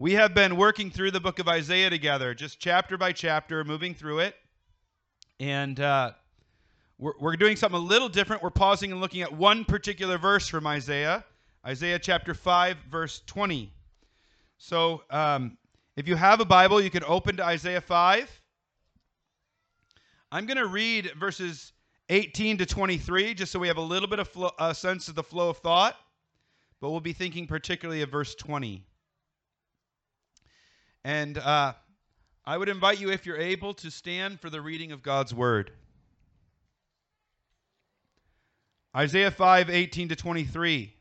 We have been working through the book of Isaiah together, just chapter by chapter, moving through it. And uh, we're, we're doing something a little different. We're pausing and looking at one particular verse from Isaiah, Isaiah chapter 5, verse 20. So um, if you have a Bible, you can open to Isaiah 5. I'm going to read verses 18 to 23, just so we have a little bit of flow, uh, sense of the flow of thought. But we'll be thinking particularly of verse 20. And uh, I would invite you, if you're able, to stand for the reading of God's word. Isaiah 5 18 to 23.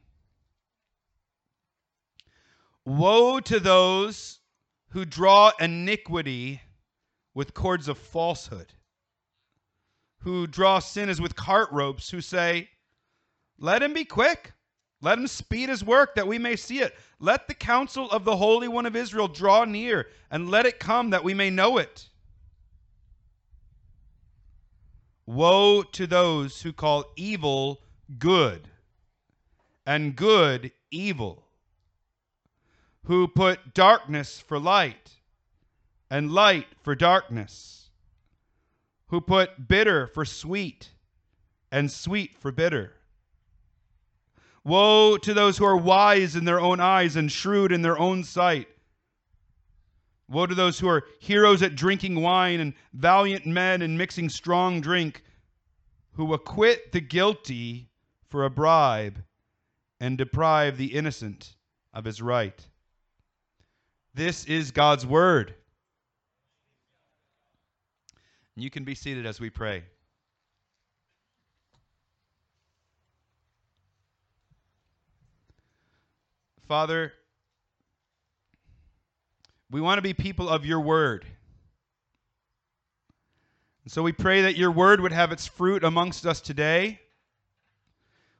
Woe to those who draw iniquity with cords of falsehood, who draw sin as with cart ropes, who say, Let him be quick. Let him speed his work that we may see it. Let the counsel of the Holy One of Israel draw near, and let it come that we may know it. Woe to those who call evil good, and good evil, who put darkness for light, and light for darkness, who put bitter for sweet, and sweet for bitter Woe to those who are wise in their own eyes and shrewd in their own sight. Woe to those who are heroes at drinking wine and valiant men in mixing strong drink, who acquit the guilty for a bribe and deprive the innocent of his right. This is God's word. You can be seated as we pray. Father, we want to be people of your word. And so we pray that your word would have its fruit amongst us today.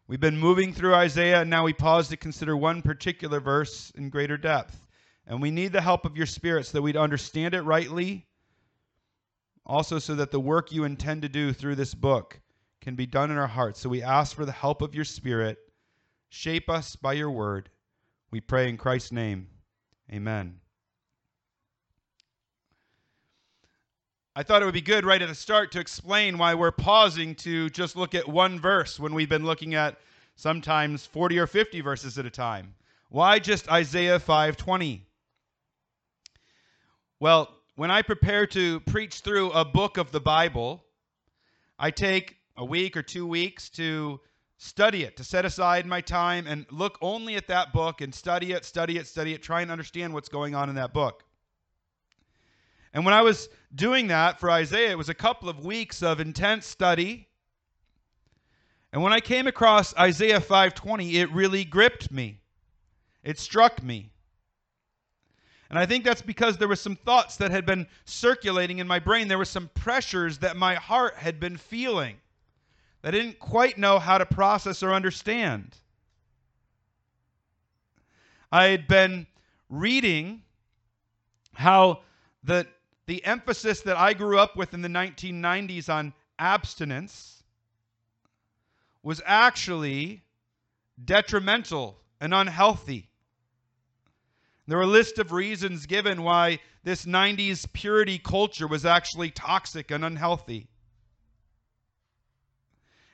We've been moving through Isaiah, and now we pause to consider one particular verse in greater depth. And we need the help of your spirit so that we'd understand it rightly, also so that the work you intend to do through this book can be done in our hearts. So we ask for the help of your spirit. Shape us by your word. We pray in Christ's name. Amen. I thought it would be good right at the start to explain why we're pausing to just look at one verse when we've been looking at sometimes 40 or 50 verses at a time. Why just Isaiah 5:20? Well, when I prepare to preach through a book of the Bible, I take a week or 2 weeks to study it, to set aside my time and look only at that book and study it, study it, study it, try and understand what's going on in that book. And when I was doing that for Isaiah, it was a couple of weeks of intense study. And when I came across Isaiah 5:20, it really gripped me. It struck me. And I think that's because there were some thoughts that had been circulating in my brain. There were some pressures that my heart had been feeling that I didn't quite know how to process or understand. I had been reading how the, the emphasis that I grew up with in the 1990s on abstinence was actually detrimental and unhealthy. There were a list of reasons given why this 90s purity culture was actually toxic and unhealthy.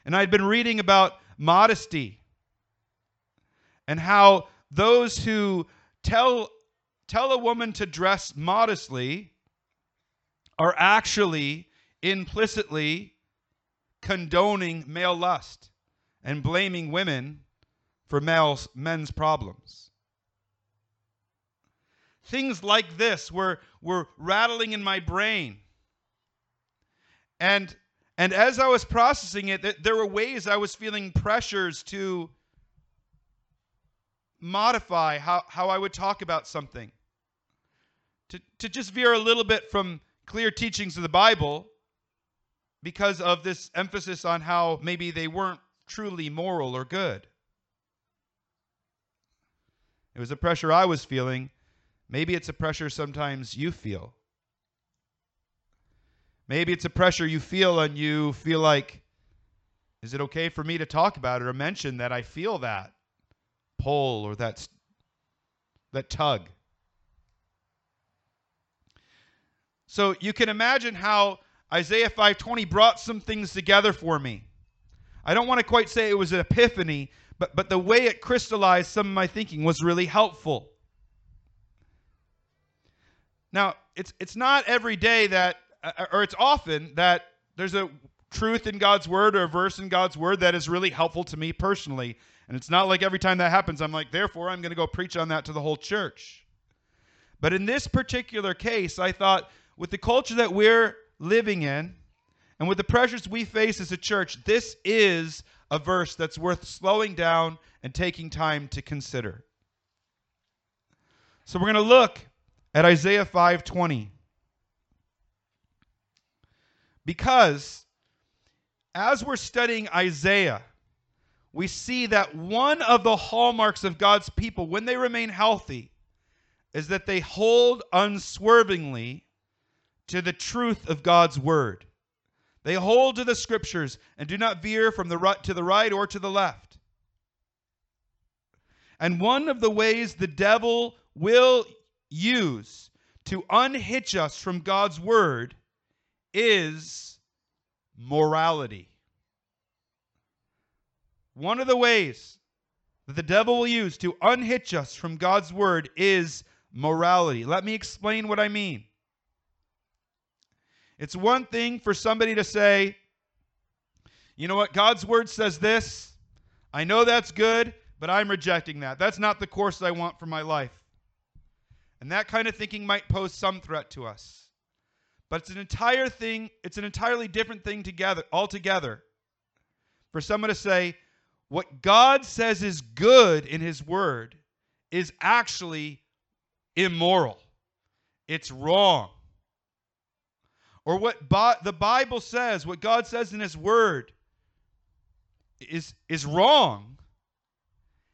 And I'd been reading about modesty and how those who tell tell a woman to dress modestly are actually implicitly condoning male lust and blaming women for males, men's problems. Things like this were, were rattling in my brain. And and as I was processing it, there were ways I was feeling pressures to modify how, how I would talk about something. To, to just veer a little bit from clear teachings of the Bible because of this emphasis on how maybe they weren't truly moral or good. It was a pressure I was feeling. Maybe it's a pressure sometimes you feel. Maybe it's a pressure you feel and you feel like, is it okay for me to talk about it or mention that I feel that pull or that, that tug? So you can imagine how Isaiah 5:20 brought some things together for me. I don't want to quite say it was an epiphany, but but the way it crystallized some of my thinking was really helpful. Now, it's it's not every day that Uh, uh, or it's often that there's a truth in God's word or a verse in God's word that is really helpful to me personally. And it's not like every time that happens, I'm like, therefore, I'm going to go preach on that to the whole church. But in this particular case, I thought with the culture that we're living in and with the pressures we face as a church, this is a verse that's worth slowing down and taking time to consider. So we're going to look at Isaiah 5:20. Because as we're studying Isaiah, we see that one of the hallmarks of God's people when they remain healthy is that they hold unswervingly to the truth of God's word. They hold to the scriptures and do not veer from the right to the right or to the left. And one of the ways the devil will use to unhitch us from God's word is morality. One of the ways that the devil will use to unhitch us from God's word is morality. Let me explain what I mean. It's one thing for somebody to say, you know what, God's word says this. I know that's good, but I'm rejecting that. That's not the course I want for my life. And that kind of thinking might pose some threat to us. But it's an entire thing, it's an entirely different thing together altogether for someone to say what God says is good in his word is actually immoral. It's wrong. Or what Bi- the Bible says, what God says in his word is is wrong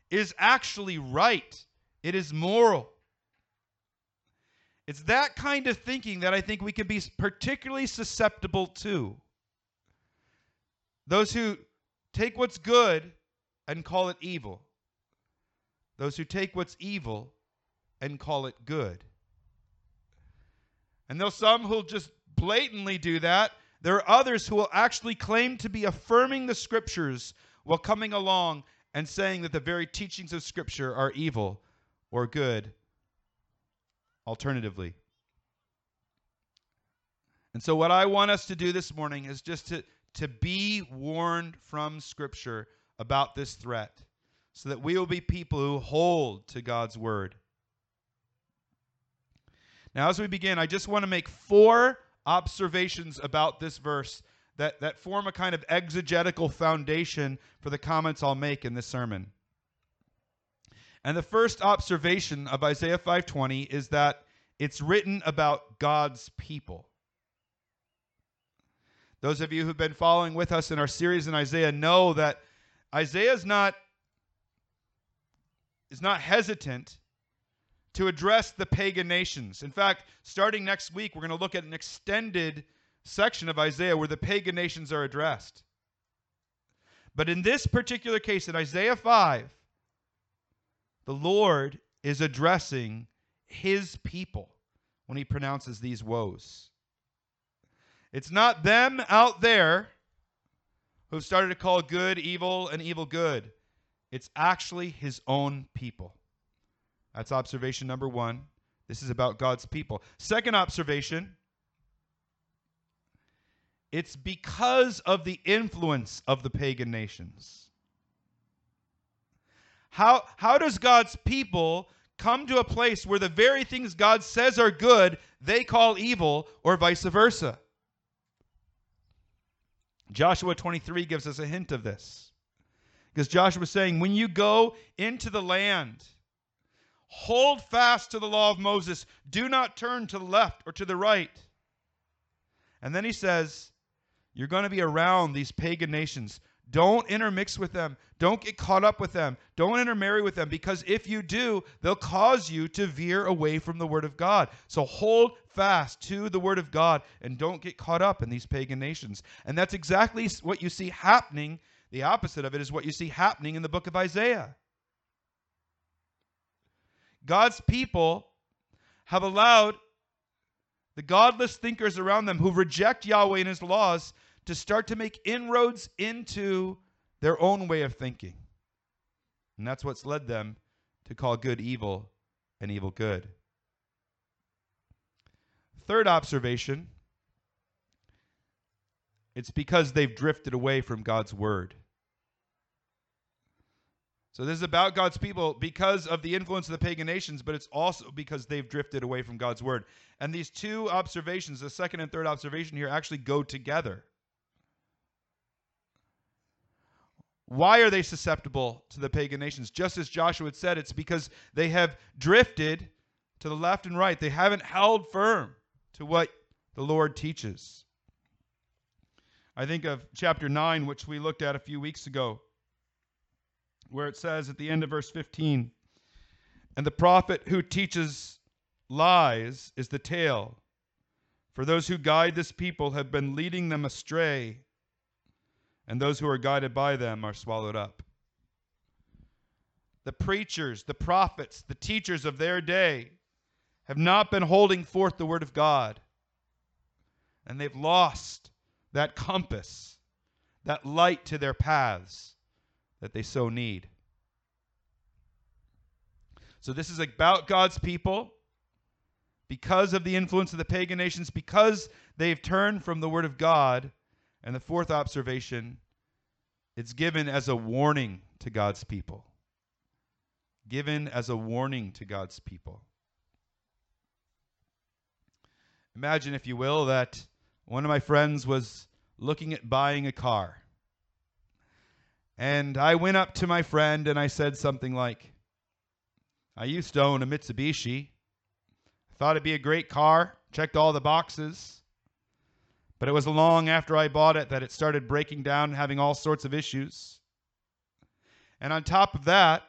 is actually right. It is moral. It's that kind of thinking that I think we can be particularly susceptible to. Those who take what's good and call it evil, those who take what's evil and call it good. And there's some who'll just blatantly do that. There are others who will actually claim to be affirming the scriptures while coming along and saying that the very teachings of scripture are evil or good alternatively. And so, what I want us to do this morning is just to, to be warned from Scripture about this threat so that we will be people who hold to God's word. Now, as we begin, I just want to make four observations about this verse that, that form a kind of exegetical foundation for the comments I'll make in this sermon. And the first observation of Isaiah 5:20 is that it's written about God's people. Those of you who've been following with us in our series in Isaiah know that Isaiah is not is not hesitant to address the pagan nations. In fact, starting next week, we're going to look at an extended section of Isaiah where the pagan nations are addressed. But in this particular case, in Isaiah 5, the Lord is addressing his people when he pronounces these woes. It's not them out there who've started to call good evil and evil good. It's actually his own people. That's observation number one. This is about God's people. Second observation it's because of the influence of the pagan nations. How, how does God's people come to a place where the very things God says are good, they call evil, or vice versa? Joshua 23 gives us a hint of this. Because Joshua is saying, when you go into the land, hold fast to the law of Moses. Do not turn to the left or to the right. And then he says, You're going to be around these pagan nations. Don't intermix with them. Don't get caught up with them. Don't intermarry with them because if you do, they'll cause you to veer away from the Word of God. So hold fast to the Word of God and don't get caught up in these pagan nations. And that's exactly what you see happening. The opposite of it is what you see happening in the book of Isaiah. God's people have allowed the godless thinkers around them who reject Yahweh and his laws to start to make inroads into their own way of thinking. And that's what's led them to call good evil and evil good. Third observation it's because they've drifted away from God's word. So this is about God's people because of the influence of the pagan nations, but it's also because they've drifted away from God's word. And these two observations, the second and third observation here, actually go together. Why are they susceptible to the pagan nations? Just as Joshua had said, it's because they have drifted to the left and right. They haven't held firm to what the Lord teaches. I think of chapter 9, which we looked at a few weeks ago where it says at the end of verse 15, and the prophet who teaches lies is the tail. For those who guide this people have been leading them astray, and those who are guided by them are swallowed up. The preachers, the prophets, the teachers of their day have not been holding forth the word of God, and they've lost that compass, that light to their paths that they so need. So, this is about God's people because of the influence of the pagan nations, because they've turned from the Word of God. And the fourth observation, it's given as a warning to God's people. Given as a warning to God's people. Imagine, if you will, that one of my friends was looking at buying a car. And I went up to my friend and I said something like, I used to own a Mitsubishi. I thought it'd be a great car, checked all the boxes. But it was long after I bought it that it started breaking down having all sorts of issues. And on top of that,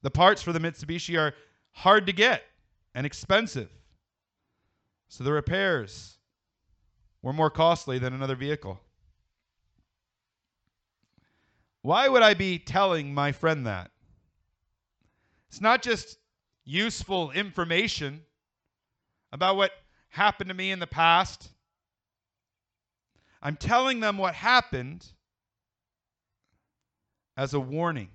the parts for the Mitsubishi are hard to get and expensive. So the repairs were more costly than another vehicle. Why would I be telling my friend that? It's not just useful information about what happened to me in the past. I'm telling them what happened as a warning.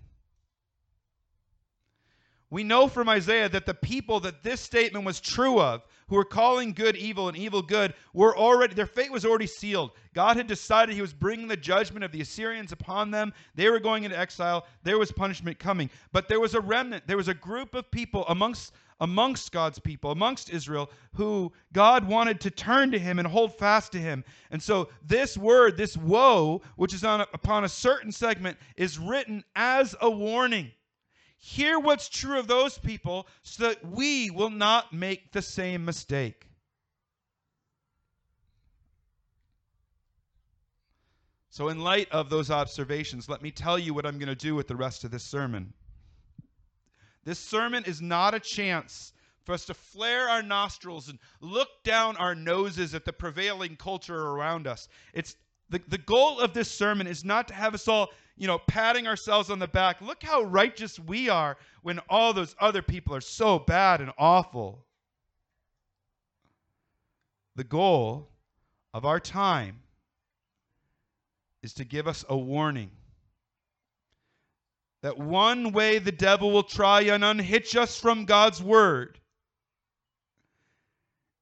We know from Isaiah that the people that this statement was true of, who were calling good evil and evil good, were already their fate was already sealed. God had decided he was bringing the judgment of the Assyrians upon them. They were going into exile. There was punishment coming. But there was a remnant, there was a group of people amongst amongst God's people, amongst Israel, who God wanted to turn to him and hold fast to him. And so this word, this woe, which is on upon a certain segment, is written as a warning. Hear what's true of those people so that we will not make the same mistake. So, in light of those observations, let me tell you what I'm going to do with the rest of this sermon. This sermon is not a chance for us to flare our nostrils and look down our noses at the prevailing culture around us. It's the, the goal of this sermon is not to have us all you know, patting ourselves on the back. Look how righteous we are when all those other people are so bad and awful. The goal of our time is to give us a warning that one way the devil will try and unhitch us from God's word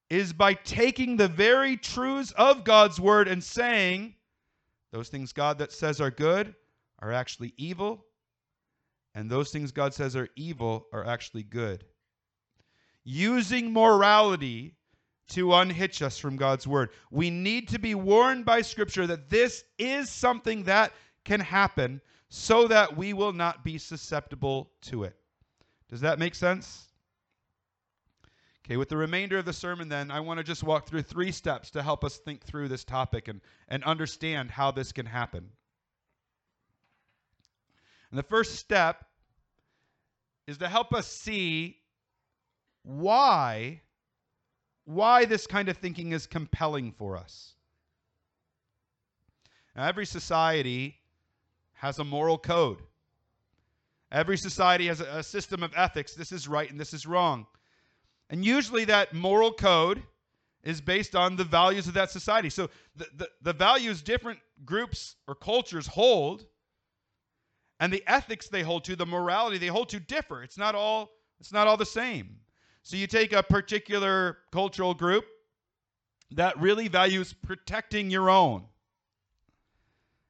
is by taking the very truths of God's word and saying, those things God that says are good are actually evil, and those things God says are evil are actually good. Using morality to unhitch us from God's word. We need to be warned by Scripture that this is something that can happen so that we will not be susceptible to it. Does that make sense? Okay, with the remainder of the sermon, then, I want to just walk through three steps to help us think through this topic and, and understand how this can happen. And the first step is to help us see why why this kind of thinking is compelling for us. Now, every society has a moral code. Every society has a, system of ethics. This is right and this is wrong. And usually that moral code is based on the values of that society. So the, the, the values different groups or cultures hold and the ethics they hold to, the morality they hold to differ. It's not all it's not all the same. So you take a particular cultural group that really values protecting your own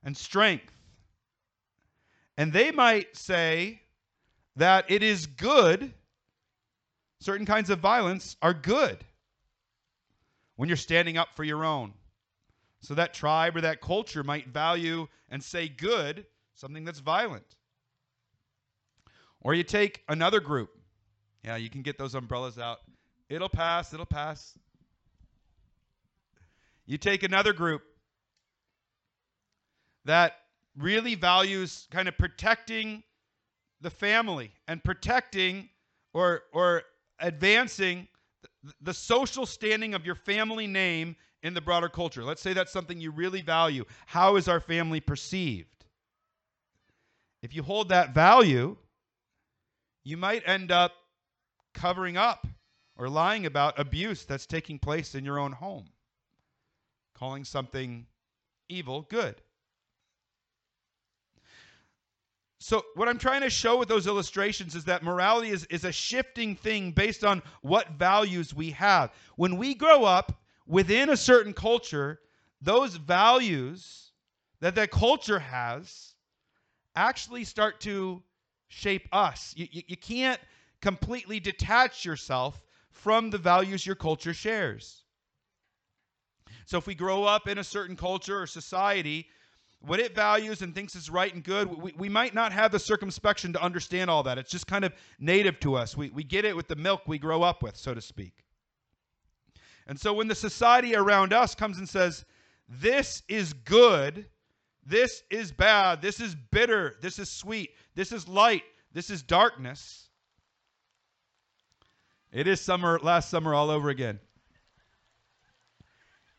and strength. And they might say that it is good, certain kinds of violence are good when you're standing up for your own. So that tribe or that culture might value and say good something that's violent. Or you take another group. Yeah, you can get those umbrellas out. It'll pass, it'll pass. You take another group that really values kind of protecting the family and protecting or or advancing the social standing of your family name in the broader culture. Let's say that's something you really value. How is our family perceived? If you hold that value, you might end up covering up or lying about abuse that's taking place in your own home, calling something evil good. So, what I'm trying to show with those illustrations is that morality is, is a shifting thing based on what values we have. When we grow up within a certain culture, those values that that culture has actually start to shape us. You, you, you can't completely detach yourself from the values your culture shares. So, if we grow up in a certain culture or society, what it values and thinks is right and good, we, we might not have the circumspection to understand all that. It's just kind of native to us. We, we get it with the milk we grow up with, so to speak. And so when the society around us comes and says, this is good, this is bad, this is bitter, this is sweet, this is light, this is darkness, it is summer, last summer all over again.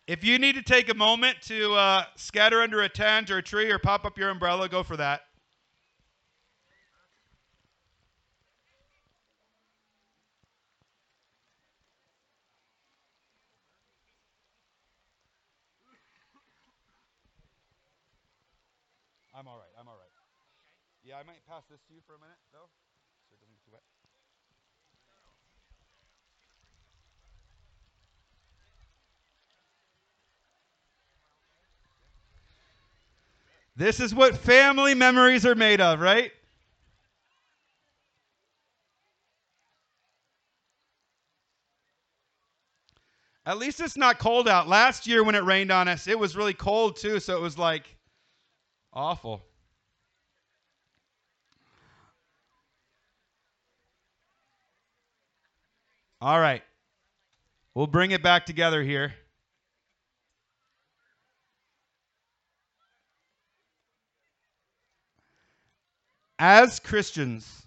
If you need to take a moment to uh, scatter under a tent or a tree or pop up your umbrella, go for that. I'm all right. I'm all right. Yeah, I might pass this to you for a minute, though, so it doesn't get too wet. This is what family memories are made of, right? At least it's not cold out. Last year when it rained on us, it was really cold too, so it was like awful. All right. We'll bring it back together here. As Christians,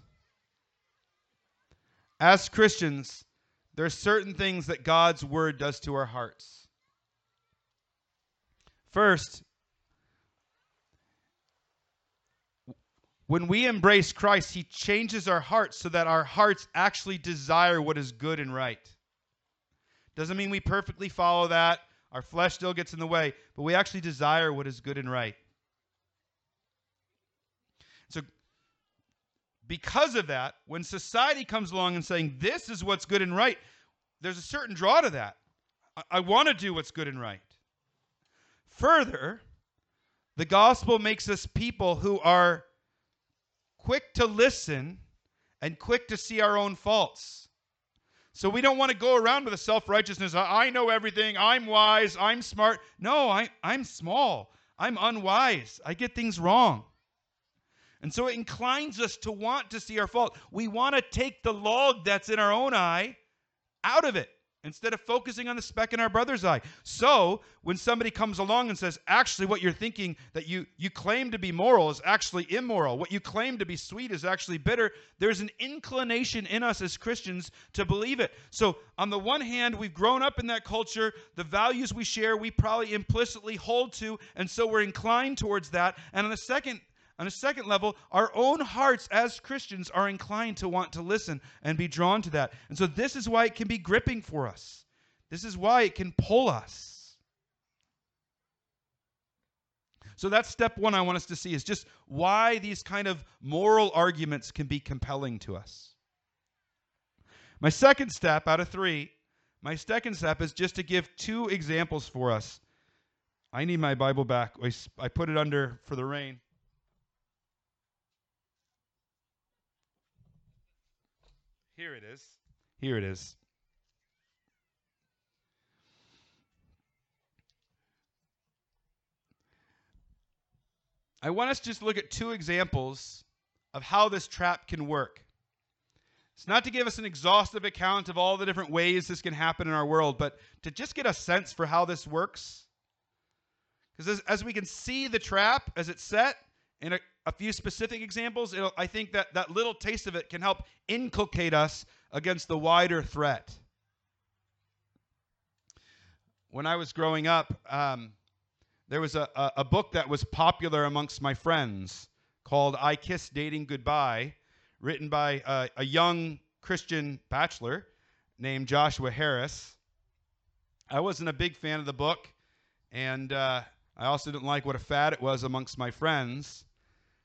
as Christians, there are certain things that God's word does to our hearts. First, when we embrace Christ, he changes our hearts so that our hearts actually desire what is good and right. Doesn't mean we perfectly follow that. Our flesh still gets in the way, but we actually desire what is good and right. So because of that, when society comes along and saying, this is what's good and right, there's a certain draw to that. I, I want to do what's good and right. Further, the gospel makes us people who are quick to listen and quick to see our own faults. So we don't want to go around with a self righteousness. I know everything. I'm wise. I'm smart. No, I, I'm small. I'm unwise. I get things wrong. And so it inclines us to want to see our fault. We want to take the log that's in our own eye out of it instead of focusing on the speck in our brother's eye. So, when somebody comes along and says, actually, what you're thinking that you, you claim to be moral is actually immoral, what you claim to be sweet is actually bitter, there's an inclination in us as Christians to believe it. So, on the one hand, we've grown up in that culture, the values we share, we probably implicitly hold to, and so we're inclined towards that. And on the second on a second level, our own hearts as Christians are inclined to want to listen and be drawn to that. And so this is why it can be gripping for us. This is why it can pull us. So that's step one I want us to see is just why these kind of moral arguments can be compelling to us. My second step out of three, my second step is just to give two examples for us. I need my Bible back. I put it under for the rain. Here it is. Here it is. I want us to just look at two examples of how this trap can work. It's not to give us an exhaustive account of all the different ways this can happen in our world, but to just get a sense for how this works. Because as, as we can see the trap as it's set in a, a few specific examples, I think that that little taste of it can help inculcate us against the wider threat. When I was growing up, um, there was a, a, a book that was popular amongst my friends called I Kissed Dating Goodbye, written by a, a young Christian bachelor named Joshua Harris. I wasn't a big fan of the book, and uh, I also didn't like what a fad it was amongst my friends.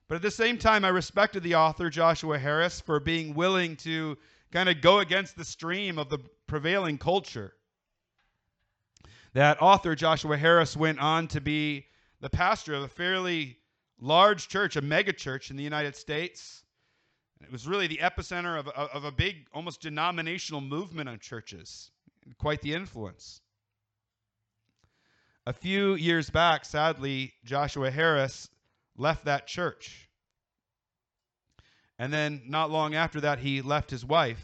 But at the same time, I respected the author, Joshua Harris, for being willing to kind of go against the stream of the prevailing culture. That author, Joshua Harris, went on to be the pastor of a fairly large church, a mega church in the United States. It was really the epicenter of, of, of a big, almost denominational movement of churches. Quite the influence. A few years back, sadly, Joshua Harris left that church. And then, not long after that, he left his wife.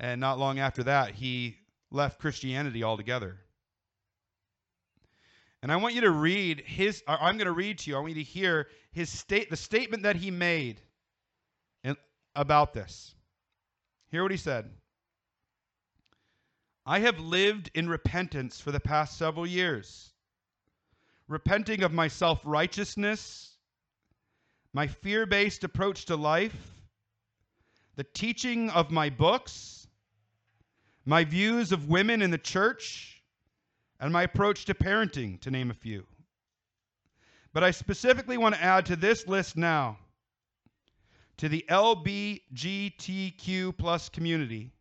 And not long after that, he left Christianity altogether. And I want you to read his, I'm going to read to you, I want you to hear his state, the statement that he made in, about this. Hear what he said. I have lived in repentance for the past several years repenting of my self righteousness, my fear based approach to life, the teaching of my books, my views of women in the church, and my approach to parenting, to name a few. But I specifically want to add to this list now to the LBGTQ plus community.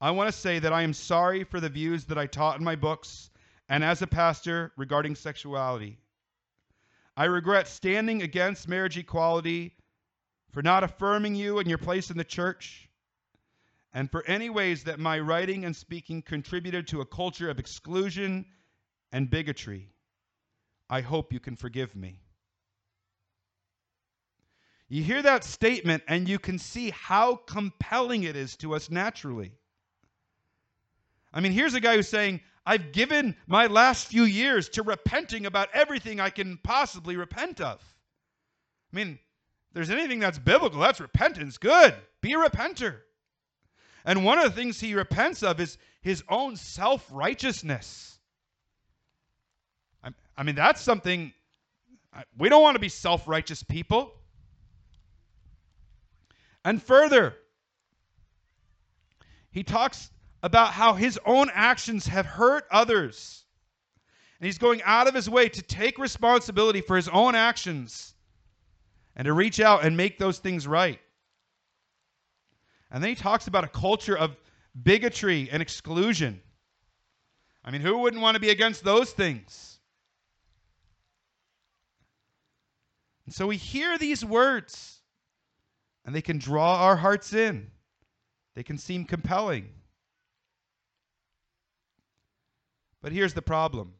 I want to say that I am sorry for the views that I taught in my books and as a pastor regarding sexuality. I regret standing against marriage equality, for not affirming you and your place in the church, and for any ways that my writing and speaking contributed to a culture of exclusion and bigotry. I hope you can forgive me. You hear that statement, and you can see how compelling it is to us naturally. I mean, here's a guy who's saying, I've given my last few years to repenting about everything I can possibly repent of. I mean, there's anything that's biblical, that's repentance. Good. Be a repenter. And one of the things he repents of is his own self righteousness. I mean, that's something, we don't want to be self righteous people. And further, he talks about how his own actions have hurt others. And he's going out of his way to take responsibility for his own actions and to reach out and make those things right. And then he talks about a culture of bigotry and exclusion. I mean, who wouldn't want to be against those things? And so we hear these words, and they can draw our hearts in, they can seem compelling. But here's the problem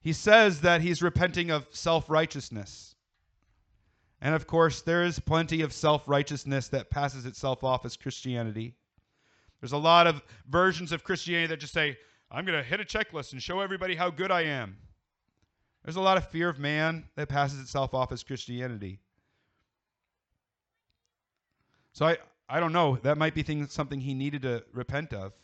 he says that he's repenting of self righteousness. And of course, there is plenty of self righteousness that passes itself off as Christianity. There's a lot of versions of Christianity that just say, I'm going to hit a checklist and show everybody how good I am. There's a lot of fear of man that passes itself off as Christianity. So I, I don't know. That might be thing, something he needed to repent of.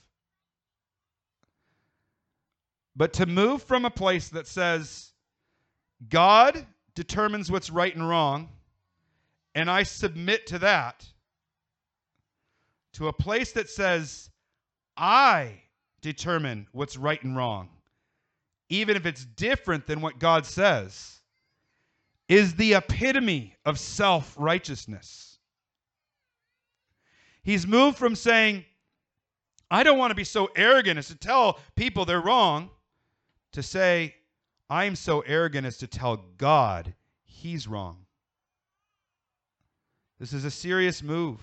But to move from a place that says, God determines what's right and wrong, and I submit to that, to a place that says, I determine what's right and wrong, even if it's different than what God says, is the epitome of self righteousness. He's moved from saying, I don't want to be so arrogant as to tell people they're wrong, to say, I'm so arrogant as to tell God he's wrong. This is a serious move.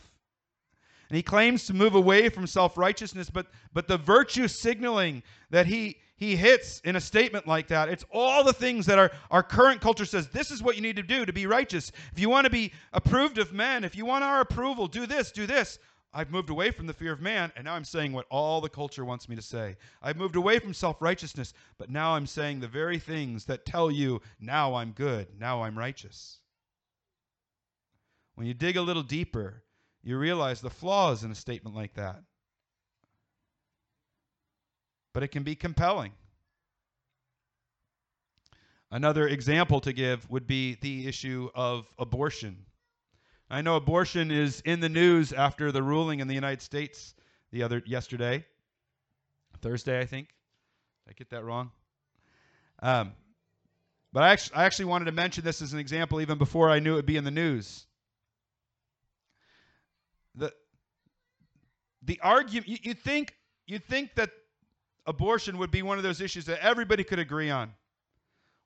And he claims to move away from self-righteousness, but but the virtue signaling that he he hits in a statement like that, it's all the things that our, our current culture says this is what you need to do to be righteous. If you want to be approved of men, if you want our approval, do this, do this. I've moved away from the fear of man, and now I'm saying what all the culture wants me to say. I've moved away from self righteousness, but now I'm saying the very things that tell you, now I'm good, now I'm righteous. When you dig a little deeper, you realize the flaws in a statement like that. But it can be compelling. Another example to give would be the issue of abortion. I know abortion is in the news after the ruling in the United States the other yesterday, Thursday, I think. Did I get that wrong? Um, but I actually, I actually wanted to mention this as an example even before I knew it would be in the news. The the argument you, you think you think that abortion would be one of those issues that everybody could agree on.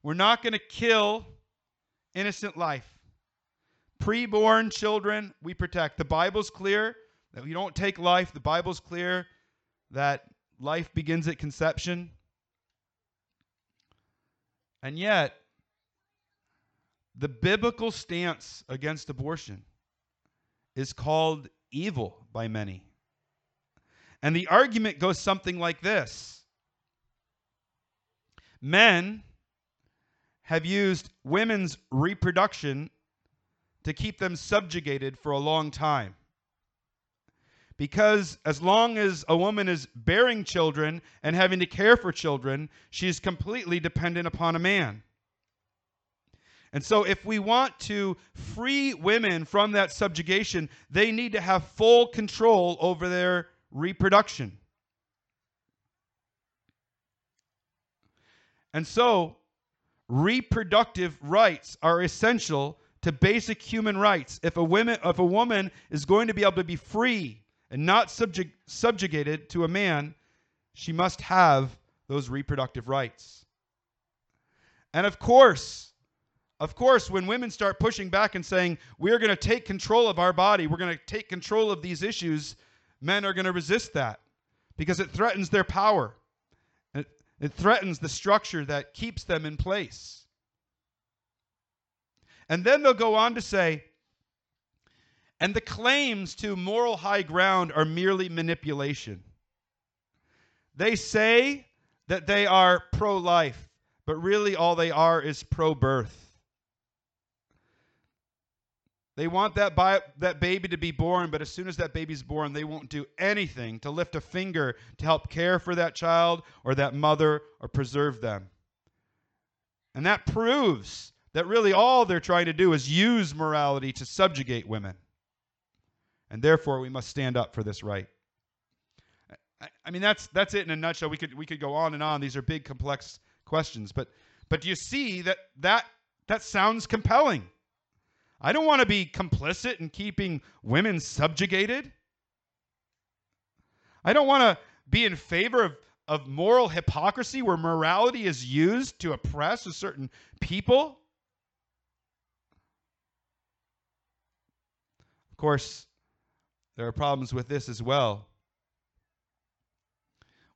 We're not going to kill innocent life. Preborn children, we protect. The Bible's clear that we don't take life. The Bible's clear that life begins at conception. And yet, the biblical stance against abortion is called evil by many. And the argument goes something like this Men have used women's reproduction to keep them subjugated for a long time. Because as long as a woman is bearing children and having to care for children, she is completely dependent upon a man. And so, if we want to free women from that subjugation, they need to have full control over their reproduction. And so, reproductive rights are essential to basic human rights. If a woman if a woman is going to be able to be free and not subjugated to a man, she must have those reproductive rights. And of course, of course, when women start pushing back and saying, we're going to take control of our body, we're going to take control of these issues, men are going to resist that because it threatens their power. It, it threatens the structure that keeps them in place. And then they'll go on to say, and the claims to moral high ground are merely manipulation. They say that they are pro life, but really all they are is pro birth. They want that, bi- that baby to be born, but as soon as that baby's born, they won't do anything to lift a finger to help care for that child or that mother or preserve them. And that proves that really all they're trying to do is use morality to subjugate women. And therefore, we must stand up for this right. I, mean, that's, that's it in a nutshell. We could, we could go on and on. These are big, complex questions. But, but do you see that, that that sounds compelling? I don't want to be complicit in keeping women subjugated. I don't want to be in favor of, of moral hypocrisy where morality is used to oppress a certain people. Course, there are problems with this as well.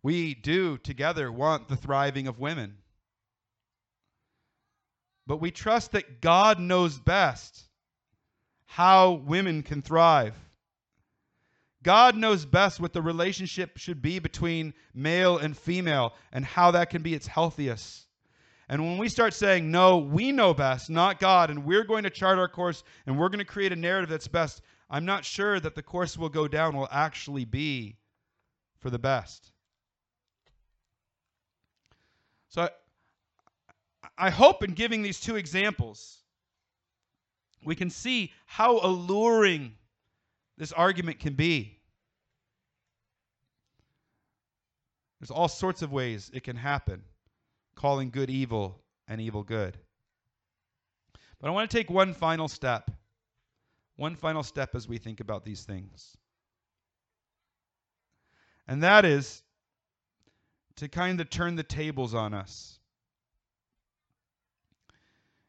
We do together want the thriving of women. But we trust that God knows best how women can thrive. God knows best what the relationship should be between male and female and how that can be its healthiest. And when we start saying, no, we know best, not God, and we're going to chart our course and we're going to create a narrative that's best, I'm not sure that the course will go down will actually be for the best. So I, I hope in giving these two examples, we can see how alluring this argument can be. There's all sorts of ways it can happen, calling good evil and evil good. But I want to take one final step one final step as we think about these things. And that is to kind of turn the tables on us.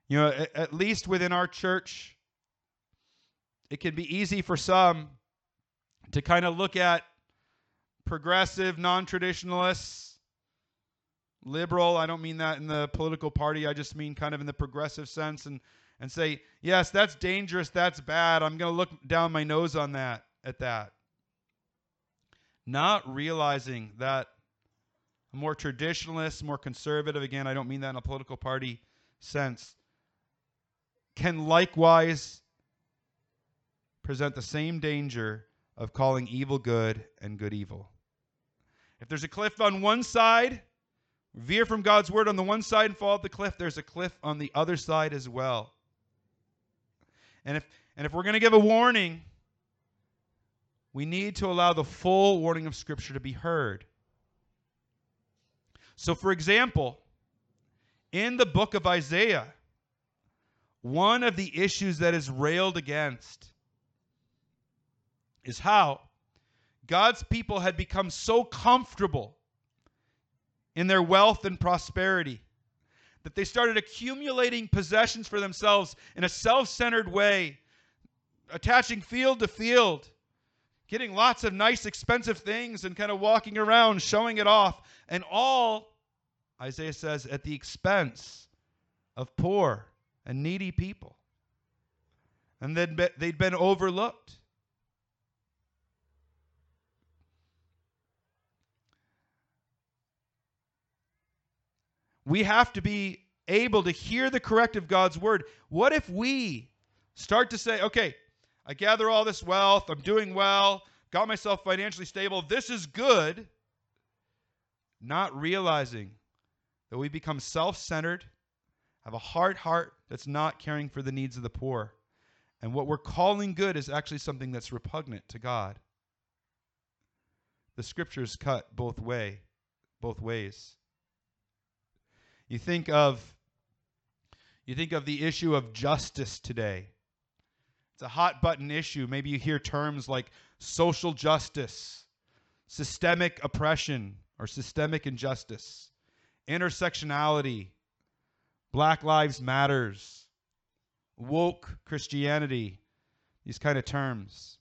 You know, at, at least within our church, it can be easy for some to kind of look at progressive, non traditionalists, liberal. I don't mean that in the political party, I just mean kind of in the progressive sense and, and say, yes, that's dangerous, that's bad. I'm going to look down my nose on that, at that. Not realizing that a more traditionalist, more conservative, again, I don't mean that in a political party sense, can likewise present the same danger of calling evil good and good evil. If there's a cliff on one side, veer from God's word on the one side and fall off the cliff, there's a cliff on the other side as well. And if and if we're going to give a warning, we need to allow the full warning of scripture to be heard. So for example, in the book of Isaiah, one of the issues that is railed against is how God's people had become so comfortable in their wealth and prosperity that they started accumulating possessions for themselves in a self centered way, attaching field to field, getting lots of nice, expensive things, and kind of walking around showing it off. And all, Isaiah says, at the expense of poor and needy people. And be, they'd been overlooked. We have to be able to hear the corrective of God's word. What if we start to say, okay, I gather all this wealth, I'm doing well, got myself financially stable, this is good, not realizing that we become self centered, have a hard heart that's not caring for the needs of the poor. And what we're calling good is actually something that's repugnant to God. The scriptures cut both way, both ways. You think of you think of the issue of justice today. It's a hot button issue. Maybe you hear terms like social justice, systemic oppression or systemic injustice, intersectionality, Black Lives Matters, woke Christianity, these kind of terms.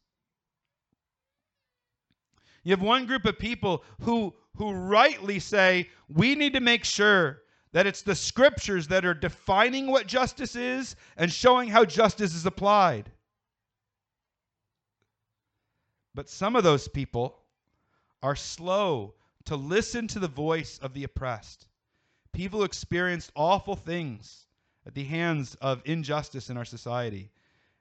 You have one group of people who who rightly say we need to make sure that it's the scriptures that are defining what justice is and showing how justice is applied. But some of those people are slow to listen to the voice of the oppressed. People experienced awful things at the hands of injustice in our society.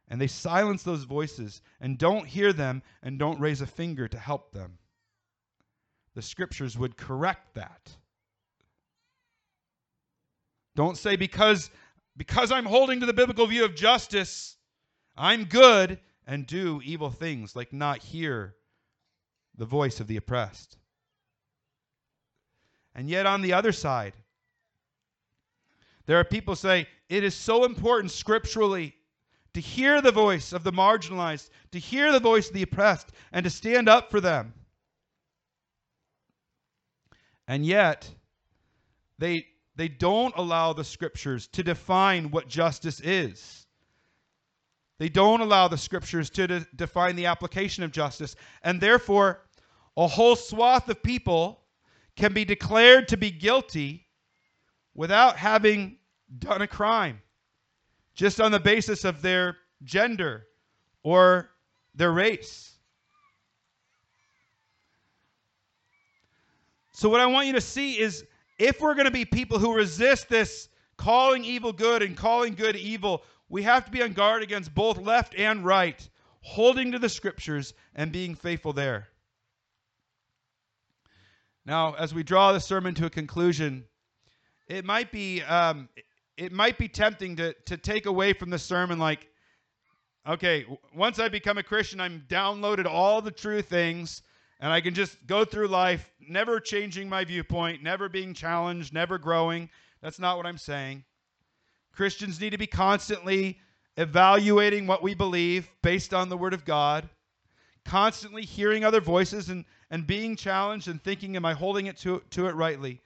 And they silence those voices and don't hear them and don't raise a finger to help them. The scriptures would correct that. Don't say because because I'm holding to the biblical view of justice, I'm good and do evil things like not hear the voice of the oppressed. And yet on the other side, there are people say it is so important scripturally to hear the voice of the marginalized, to hear the voice of the oppressed, and to stand up for them. And yet, they they don't allow the scriptures to define what justice is. They don't allow the scriptures to de- define the application of justice. And therefore, a whole swath of people can be declared to be guilty without having done a crime, just on the basis of their gender or their race. So, what I want you to see is if we're going to be people who resist this calling evil good and calling good evil, we have to be on guard against both left and right, holding to the scriptures and being faithful there. Now, as we draw the sermon to a conclusion, it might be um, it might be tempting to to take away from the sermon like, okay, once I become a Christian, I'm downloaded all the true things, and I can just go through life never changing my viewpoint, never being challenged, never growing. That's not what I'm saying. Christians need to be constantly evaluating what we believe based on the Word of God, constantly hearing other voices and, and being challenged and thinking, Am I holding it to, to it rightly?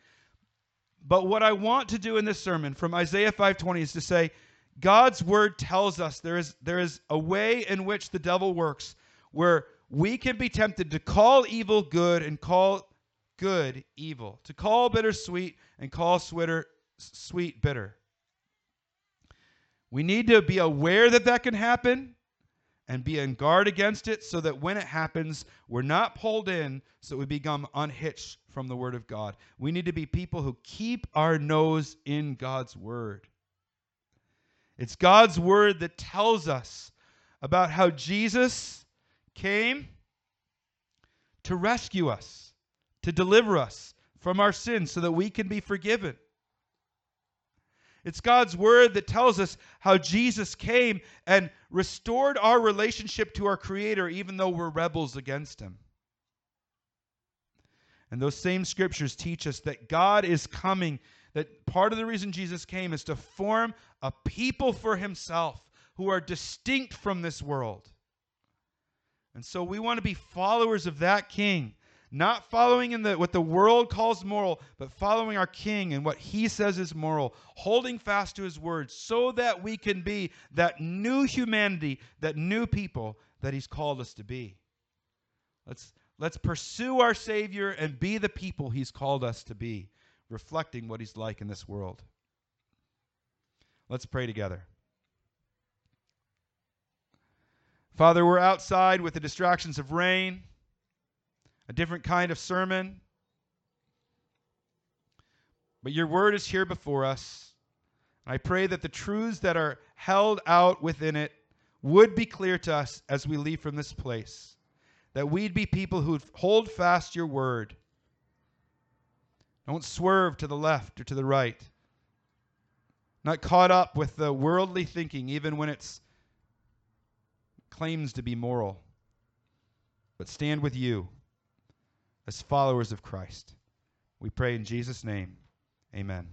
But what I want to do in this sermon from Isaiah 5:20 is to say, God's word tells us there is there is a way in which the devil works where we can be tempted to call evil good and call good evil, to call bitter sweet and call sweeter, sweet bitter. We need to be aware that that can happen and be on guard against it so that when it happens, we're not pulled in so we become unhitched from the Word of God. We need to be people who keep our nose in God's Word. It's God's Word that tells us about how Jesus came to rescue us, to deliver us from our sins so that we can be forgiven. It's God's word that tells us how Jesus came and restored our relationship to our Creator, even though we're rebels against Him. And those same scriptures teach us that God is coming, that part of the reason Jesus came is to form a people for Himself who are distinct from this world. And so we want to be followers of that King not following in the what the world calls moral, but following our King and what He says is moral, holding fast to His word, so that we can be that new humanity, that new people that He's called us to be. Let's let's pursue our Savior and be the people He's called us to be, reflecting what He's like in this world. Let's pray together. Father, we're outside with the distractions of rain a different kind of sermon. But your word is here before us. I pray that the truths that are held out within it would be clear to us as we leave from this place. That we'd be people who hold fast your word. Don't swerve to the left or to the right. Not caught up with the worldly thinking, even when it claims to be moral. But stand with you as followers of Christ. We pray in Jesus' name. Amen.